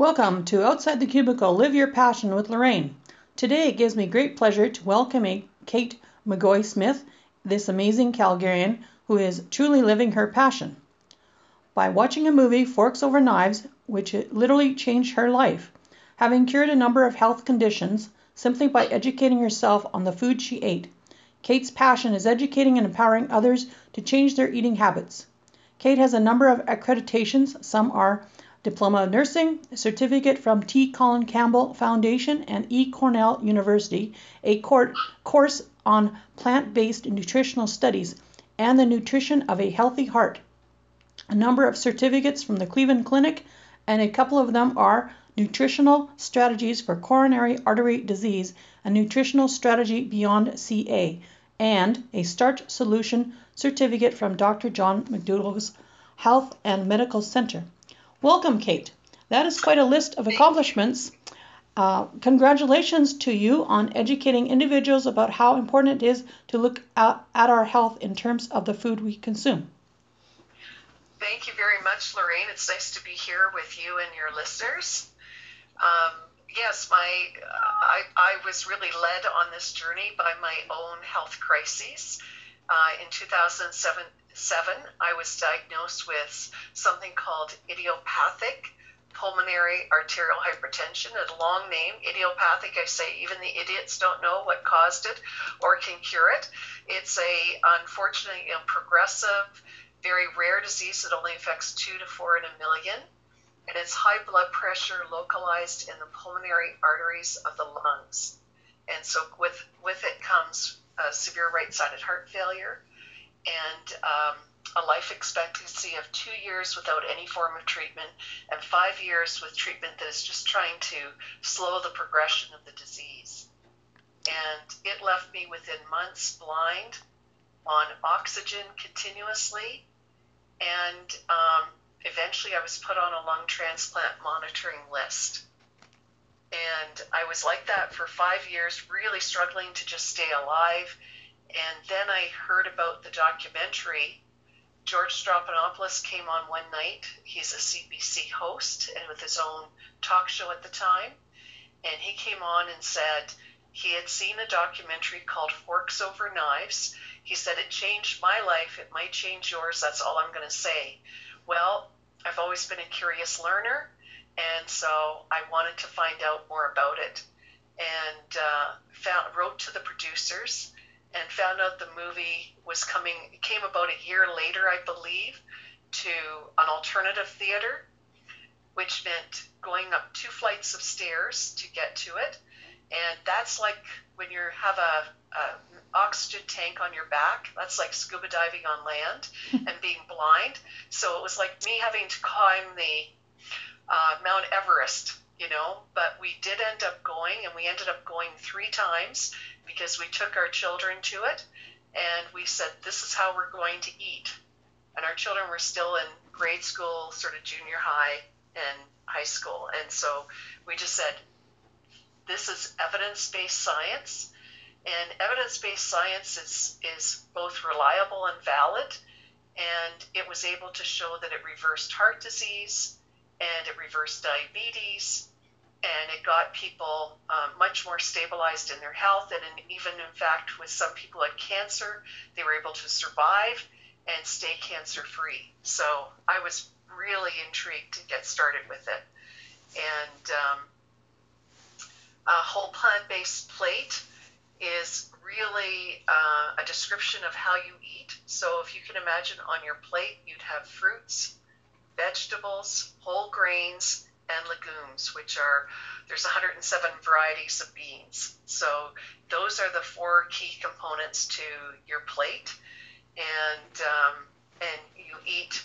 Welcome to Outside the Cubicle Live Your Passion with Lorraine. Today it gives me great pleasure to welcome Kate McGoey Smith, this amazing Calgarian who is truly living her passion. By watching a movie, Forks Over Knives, which literally changed her life, having cured a number of health conditions simply by educating herself on the food she ate. Kate's passion is educating and empowering others to change their eating habits. Kate has a number of accreditations. Some are Diploma of Nursing, a certificate from T. Colin Campbell Foundation and E. Cornell University, a court, course on plant based nutritional studies, and the nutrition of a healthy heart. A number of certificates from the Cleveland Clinic, and a couple of them are Nutritional Strategies for Coronary Artery Disease, a nutritional strategy beyond CA, and a Starch Solution certificate from Dr. John McDougall's Health and Medical Center. Welcome, Kate. That is quite a list of accomplishments. Uh, congratulations to you on educating individuals about how important it is to look at, at our health in terms of the food we consume. Thank you very much, Lorraine. It's nice to be here with you and your listeners. Um, yes, my I, I was really led on this journey by my own health crises. Uh, in 2007, seven, I was diagnosed with something called idiopathic pulmonary arterial hypertension. A long name, idiopathic. I say even the idiots don't know what caused it or can cure it. It's a unfortunately you know, progressive, very rare disease that only affects two to four in a million. And it's high blood pressure localized in the pulmonary arteries of the lungs. And so with with it comes severe right-sided heart failure, and um, a life expectancy of two years without any form of treatment, and five years with treatment that is just trying to slow the progression of the disease. And it left me within months blind on oxygen continuously, and um, eventually I was put on a lung transplant monitoring list. And I was like that for five years, really struggling to just stay alive and then I heard about the documentary. George Stroumboulopoulos came on one night. He's a CBC host and with his own talk show at the time. And he came on and said he had seen a documentary called Forks Over Knives. He said it changed my life. It might change yours. That's all I'm going to say. Well, I've always been a curious learner. And so I wanted to find out more about it and uh, found, wrote to the producers and found out the movie was coming, it came about a year later, I believe, to an alternative theater, which meant going up two flights of stairs to get to it. And that's like when you have a, a oxygen tank on your back. That's like scuba diving on land and being blind. So it was like me having to climb the uh, Mount Everest, you know. But we did end up going, and we ended up going three times because we took our children to it and we said, this is how we're going to eat. And our children were still in grade school, sort of junior high and high school. And so we just said, this is evidence based science. And evidence based science is, is both reliable and valid. And it was able to show that it reversed heart disease and it reversed diabetes and it got people um, much more stabilized in their health. And in, even in fact, with some people had cancer, they were able to survive and stay cancer free. So I was really intrigued to get started with it. And um, a whole plant based plate is really uh, a description of how you eat. So if you can imagine on your plate, you'd have fruits, vegetables, whole grains, and legumes, which are there's 107 varieties of beans. So those are the four key components to your plate, and um, and you eat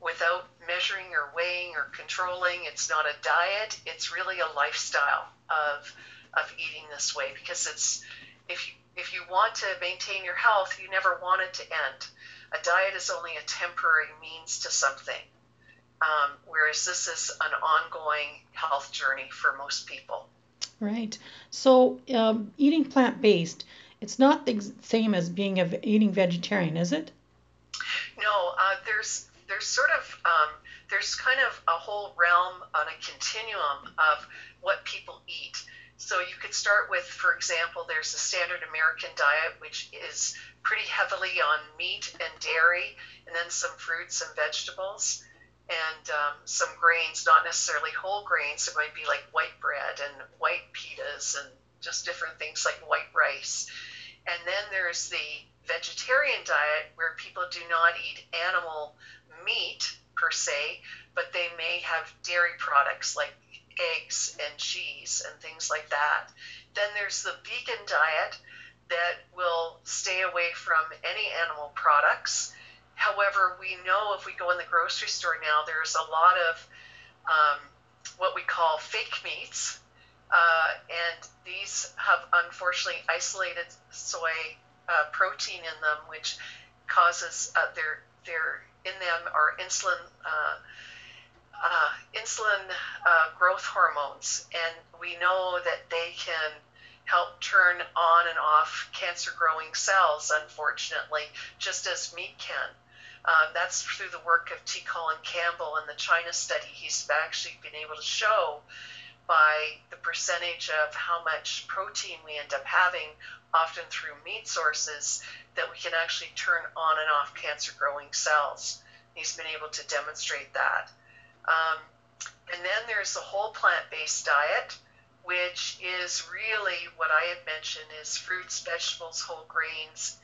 without measuring or weighing or controlling. It's not a diet. It's really a lifestyle of of eating this way because it's if you if you want to maintain your health, you never want it to end. A diet is only a temporary means to something um, whereas this is an ongoing health journey for most people. Right. So um, eating plant based, it's not the same as being a eating vegetarian, is it? No. Uh, there's there's sort of um, there's kind of a whole realm on a continuum of what people eat. So you could start with, for example, there's a standard American diet, which is pretty heavily on meat and dairy, and then some fruits and vegetables, and um, some grains, not necessarily whole grains. It might be like white bread and white pitas and just different things like white rice. And then there's the vegetarian diet where people do not eat animal meat per se, but they may have dairy products like eggs and cheese and things like that. Then there's the vegan diet that will stay away from any animal products. However, we know if we go in the grocery store now, there's a lot of um, what we call fake meats. Uh, and these have unfortunately isolated soy uh, protein in them, which causes uh, their their in them are insulin uh, uh, insulin uh, growth hormones, and we know that they can help turn on and off cancer growing cells, unfortunately, just as meat can. Um, that's through the work of T. Colin Campbell in the China study. He's actually been able to show by the percentage of how much protein we end up having, often through meat sources, that we can actually turn on and off cancer growing cells. He's been able to demonstrate that. Um, and then there's the whole plant based diet, which is really what I had mentioned is fruits, vegetables, whole grains,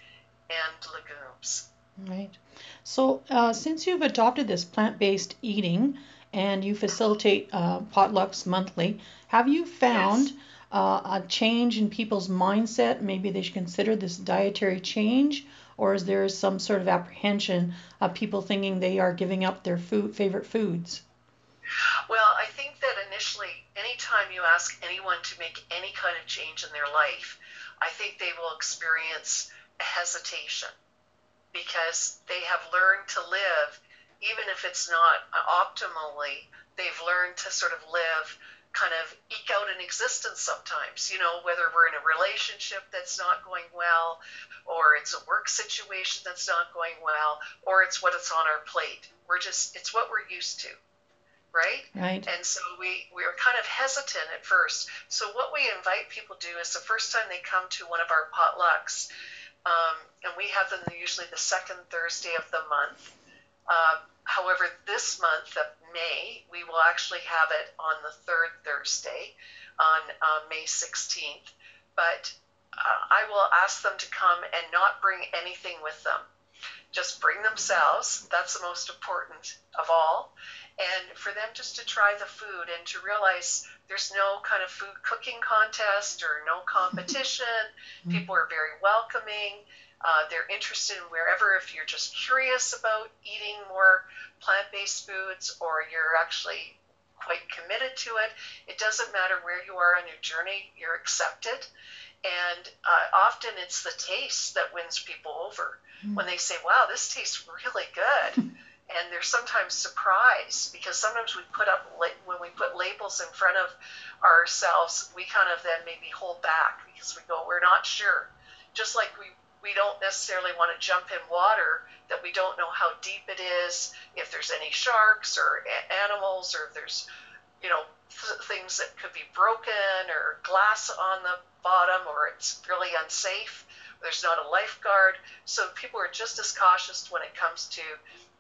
and legumes. Right. So, uh, since you've adopted this plant based eating and you facilitate uh, potlucks monthly, have you found yes. uh, a change in people's mindset? Maybe they should consider this dietary change, or is there some sort of apprehension of people thinking they are giving up their food favorite foods? Well, I think that initially, anytime you ask anyone to make any kind of change in their life, I think they will experience a hesitation because they have learned to live, even if it's not optimally, they've learned to sort of live kind of eke out an existence sometimes, you know, whether we're in a relationship that's not going well, or it's a work situation that's not going well, or it's what it's on our plate. We're just, it's what we're used to right? Right. And so we, we are kind of hesitant at first. So what we invite people to do is the first time they come to one of our potlucks, um, and we have them usually the second Thursday of the month. Uh, however, this month of May, we will actually have it on the third Thursday on uh, May 16th. But uh, I will ask them to come and not bring anything with them. Just bring themselves. That's the most important of all and for them just to try the food and to realize there's no kind of food cooking contest or no competition. Mm-hmm. People are very welcoming. Uh, they're interested in wherever, if you're just curious about eating more plant based foods or you're actually quite committed to it, it doesn't matter where you are on your journey, you're accepted. And uh, often it's the taste that wins people over mm-hmm. when they say, wow, this tastes really good. and they're sometimes surprised because sometimes we put up when we put labels in front of ourselves we kind of then maybe hold back because we go we're not sure. Just like we we don't necessarily want to jump in water that we don't know how deep it is if there's any sharks or animals or if there's you know th- things that could be broken or glass on the bottom or it's really unsafe there's not a lifeguard. So people are just as cautious when it comes to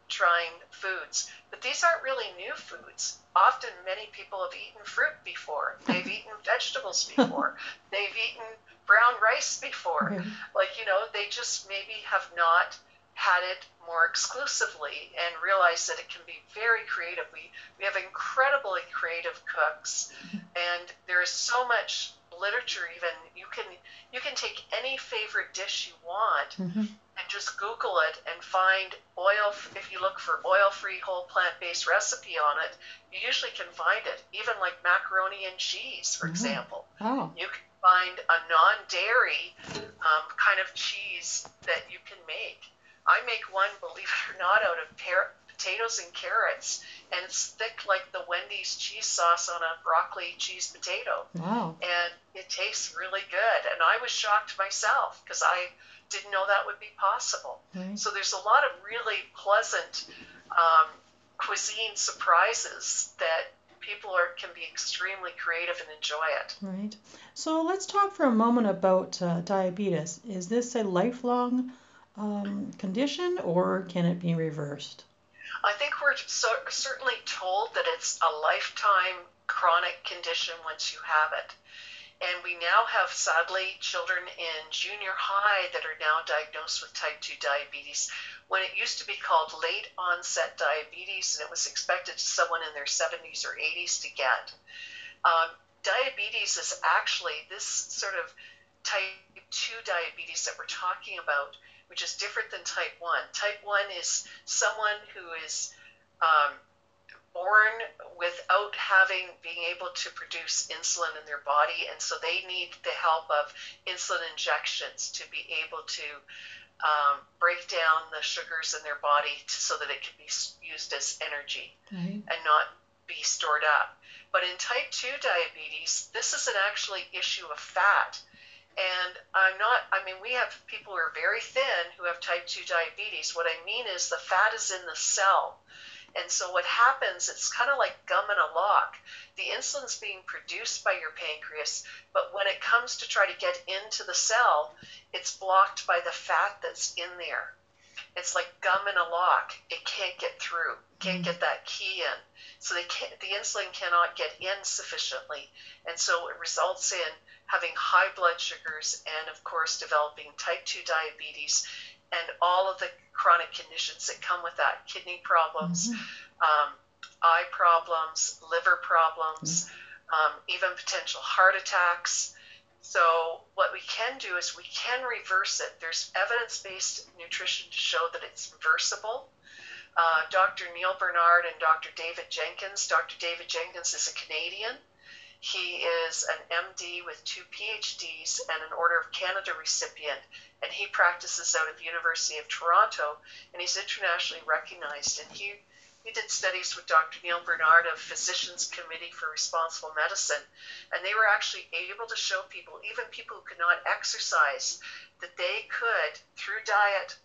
trying foods. But these aren't really new foods. Often, many people have eaten fruit before, they've eaten vegetables before, they've eaten brown rice before. Like, you know, they just maybe have not had it more exclusively and realized that it can be very creative. We, we have incredibly creative cooks, mm-hmm. and there is so much literature even you can you can take any favorite dish you want mm-hmm and just Google it and find oil. If you look for oil-free whole plant-based recipe on it, you usually can find it. Even like macaroni and cheese, for mm-hmm. example. Oh. You can find a non-dairy um, kind of cheese that you can make. I make one, believe it or not, out of par- potatoes and carrots, and it's thick like the Wendy's cheese sauce on a broccoli cheese potato. Wow. And it tastes really good. And I was shocked myself because I didn't know that would be possible. Right. So there's a lot of really pleasant um, cuisine surprises that people are can be extremely creative and enjoy it. Right. So let's talk for a moment about uh, diabetes. Is this a lifelong um, condition or can it be reversed? I think we're so, certainly told that it's a lifetime chronic condition once you have it. And we now have, sadly, children in junior high that are now diagnosed with type 2 diabetes when it used to be called late onset diabetes and it was expected to someone in their 70s or 80s to get. Um, diabetes is actually this sort of type 2 diabetes that we're talking about, which is different than type 1. Type 1 is someone who is um, born without having being able to produce insulin in their body and so they need the help of insulin injections to be able to um, break down the sugars in their body to, so that it can be used as energy right. and not be stored up but in type 2 diabetes this is an actually issue of fat and I'm not, I mean, we have people who are very thin who have type 2 diabetes. What I mean is the fat is in the cell. And so what happens, it's kind of like gum in a lock. The insulin's being produced by your pancreas, but when it comes to try to get into the cell, it's blocked by the fat that's in there. It's like gum in a lock. It can't get through. Can't mm. get that key in. So they can't, the insulin cannot get in sufficiently, and so it results in having high blood sugars and, of course, developing type 2 diabetes and all of the chronic conditions that come with that kidney problems, mm-hmm. um, eye problems, liver problems, mm-hmm. um, even potential heart attacks. So, what we can do is we can reverse it. There's evidence based nutrition to show that it's reversible. Uh, Dr. Neil Barnard and Dr. David Jenkins. Dr. David Jenkins is a Canadian. He is an MD with two PhDs and an Order of Canada recipient, and he practices out of the University of Toronto, and he's internationally recognized. And he he did studies with Dr. Neil Barnard of Physicians Committee for Responsible Medicine, and they were actually able to show people, even people who could not exercise, that they could, through diet,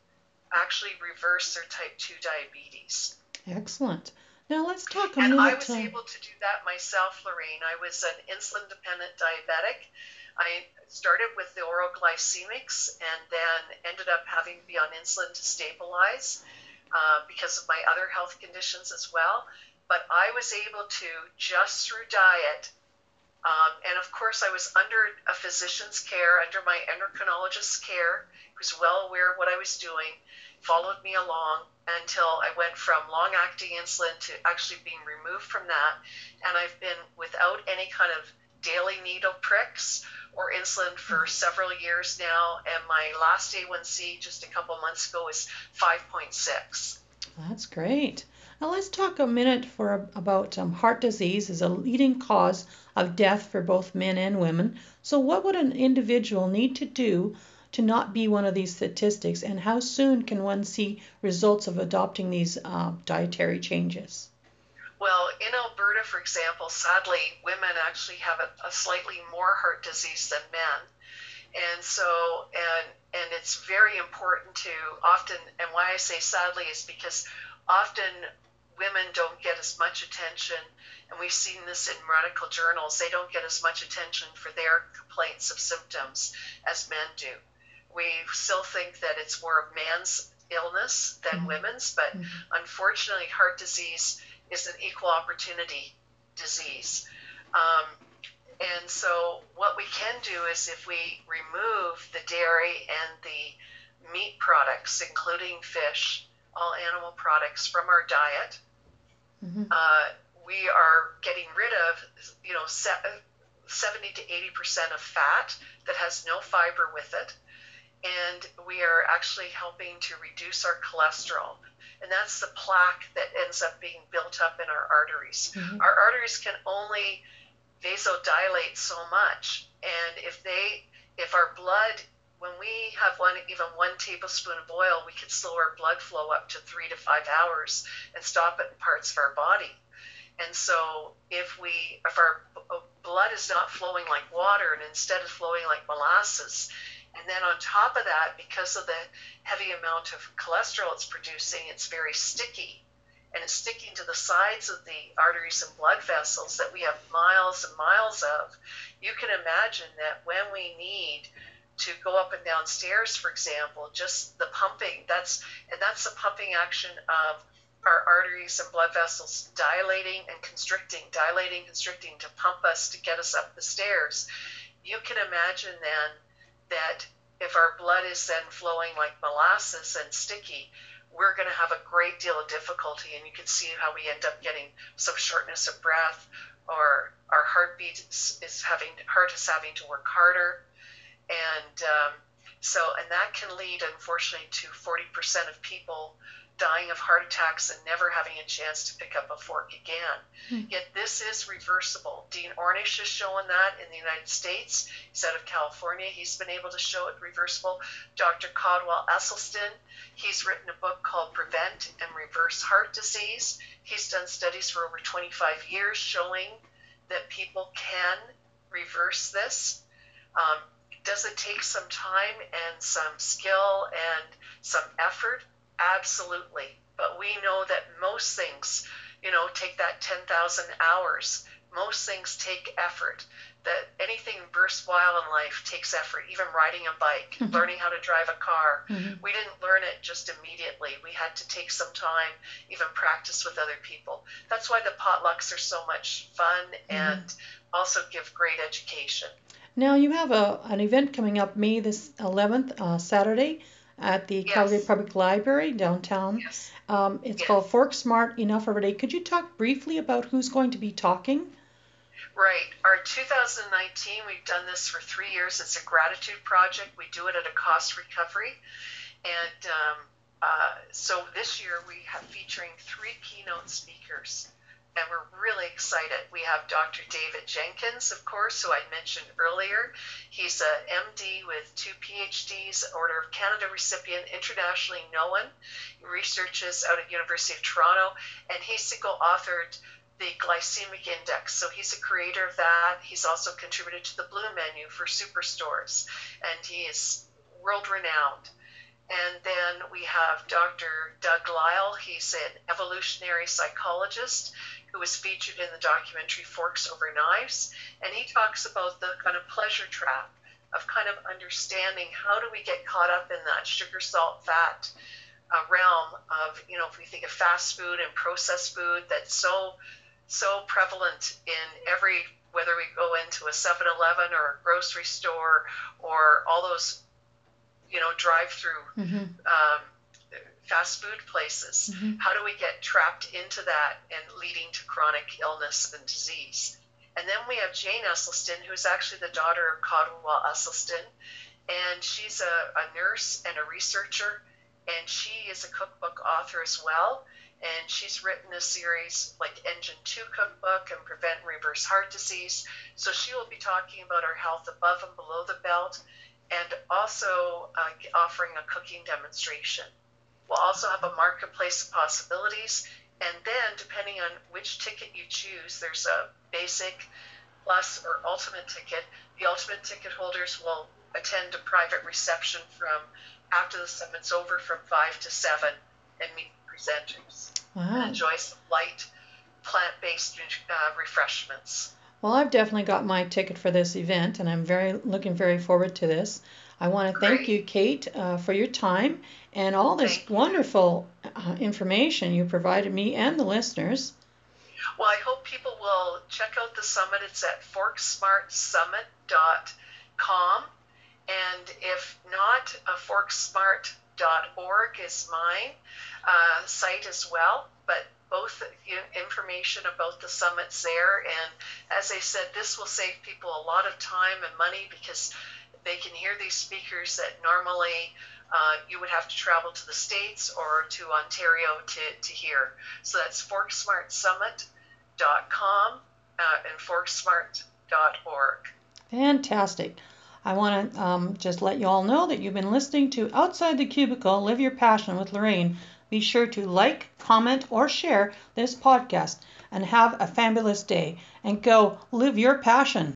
actually reverse their type 2 diabetes. Excellent. Now let's talk a and minute. I was able to do that myself, Lorraine. I was an insulin dependent diabetic. I started with the oral glycemics and then ended up having to be on insulin to stabilize uh, because of my other health conditions as well. But I was able to, just through diet, um, and of course, I was under a physician's care, under my endocrinologist's care, who's well aware of what I was doing, followed me along until I went from long acting insulin to actually being removed from that. And I've been without any kind of daily needle pricks or insulin for several years now. And my last A1C just a couple months ago is 5.6. That's great. Now let's talk a minute for about um, heart disease as a leading cause of death for both men and women. So what would an individual need to do to not be one of these statistics, and how soon can one see results of adopting these uh, dietary changes? Well, in Alberta, for example, sadly, women actually have a, a slightly more heart disease than men. And so, and and it's very important to often, and why I say sadly is because often women don't get as much attention, and we've seen this in medical journals, they don't get as much attention for their complaints of symptoms as men do we still think that it's more of man's illness than mm-hmm. women's, but mm-hmm. unfortunately, heart disease is an equal opportunity disease. Um, and so, what we can do is if we remove the dairy and the meat products, including fish, all animal products, from our diet, mm-hmm. uh, we are getting rid of, you know, 70 to 80 percent of fat that has no fiber with it and we are actually helping to reduce our cholesterol. And that's the plaque that ends up being built up in our arteries. Mm-hmm. Our arteries can only vasodilate so much, and if they, if our blood, when we have one, even one tablespoon of oil, we can slow our blood flow up to three to five hours and stop it in parts of our body. And so, if we, if our blood is not flowing like water and instead of flowing like molasses, and then on top of that, because of the heavy amount of cholesterol it's producing, it's very sticky. and it's sticking to the sides of the arteries and blood vessels that we have miles and miles of, you can imagine that when we need to go up and down stairs, for example, just the pumping, that's and that's the pumping action of our arteries and blood vessels dilating and constricting, dilating, constricting to pump us to get us up the stairs. You can imagine then that if our blood is then flowing like molasses and sticky, we're going to have a great deal of difficulty. And you can see how we end up getting some shortness of breath, or our heartbeat is, having heart is having to work harder, and um, so and that can lead, unfortunately, to 40% of people dying of heart attacks and never having a chance to pick up a fork again. Mm. Yet this is reversible. Dean Ornish has shown that in the United States. He's out of California. He's been able to show it reversible. Dr. Caldwell Esselstyn, he's written a book called Prevent and Reverse Heart Disease. He's done studies for over 25 years showing that people can reverse this. Um, does it take some time and some skill and some effort? Absolutely. But we know that most things, you know, take that 10,000 hours. Most things take effort. That anything worthwhile in life takes effort. Even riding a bike, mm-hmm. learning how to drive a car. Mm-hmm. We didn't learn it just immediately. We had to take some time, even practice with other people. That's why the potlucks are so much fun mm-hmm. and also give great education. Now you have a an event coming up May this 11th, uh, Saturday at the yes. Calgary Public Library downtown. Yes. Um, it's yes. called Fork Smart Enough Day. Could you talk briefly about who's going to be talking? Right. Our 2019, we've done this for three years. It's a gratitude project. We do it at a cost recovery. And um, uh, so this year we have featuring three keynote speakers and we're really excited. We have Dr. David Jenkins, of course, who I mentioned earlier. He's a MD with two PhDs, Order of Canada recipient, internationally known. He researches out at University of Toronto, and he's single-authored the glycemic index. So he's a creator of that. He's also contributed to the Blue Menu for superstores, and he is world renowned. And then we have Dr. Doug Lisle. He's an evolutionary psychologist who was featured in the documentary Forks Over Knives. And he talks about the kind of pleasure trap of kind of understanding how do we get caught up in that sugar, salt, fat uh, realm of, you know, if we think of fast food and processed food that's so, so prevalent in every, whether we go into a 7 Eleven or a grocery store or all those, know, drive through. Mm-hmm. Um, fast food places. Mm-hmm. How do we get trapped into that and leading to chronic illness and disease? And then we have Jane Esselstyn, who's actually the daughter of Caldwell Esselstyn, and she's a, a nurse and a researcher, and she is a cookbook author as well. And she's written a series like Engine 2 Cookbook and Prevent and Reverse Heart Disease. So she will be talking about our health above and below the belt and also uh, offering a cooking demonstration. We'll also have a marketplace of possibilities. And then, depending on which ticket you choose, there's a basic, plus, or ultimate ticket. The ultimate ticket holders will attend a private reception from after the summit's over from 5 to 7 and meet presenters wow. and enjoy some light plant based uh, refreshments. Well, I've definitely got my ticket for this event, and I'm very looking very forward to this. I want to thank you, Kate, uh, for your time and all this wonderful uh, information you provided me and the listeners. Well, I hope people will check out the summit. It's at forksmartsummit.com. And if not, uh, forksmart.org is mine uh, site as well. But both information about the summits there. And as I said, this will save people a lot of time and money because they can hear these speakers that normally uh, you would have to travel to the States or to Ontario to, to hear. So that's forksmartsummit.com uh, and forksmart.org. Fantastic. I want to um, just let you all know that you've been listening to Outside the Cubicle Live Your Passion with Lorraine. Be sure to like, comment, or share this podcast and have a fabulous day and go live your passion.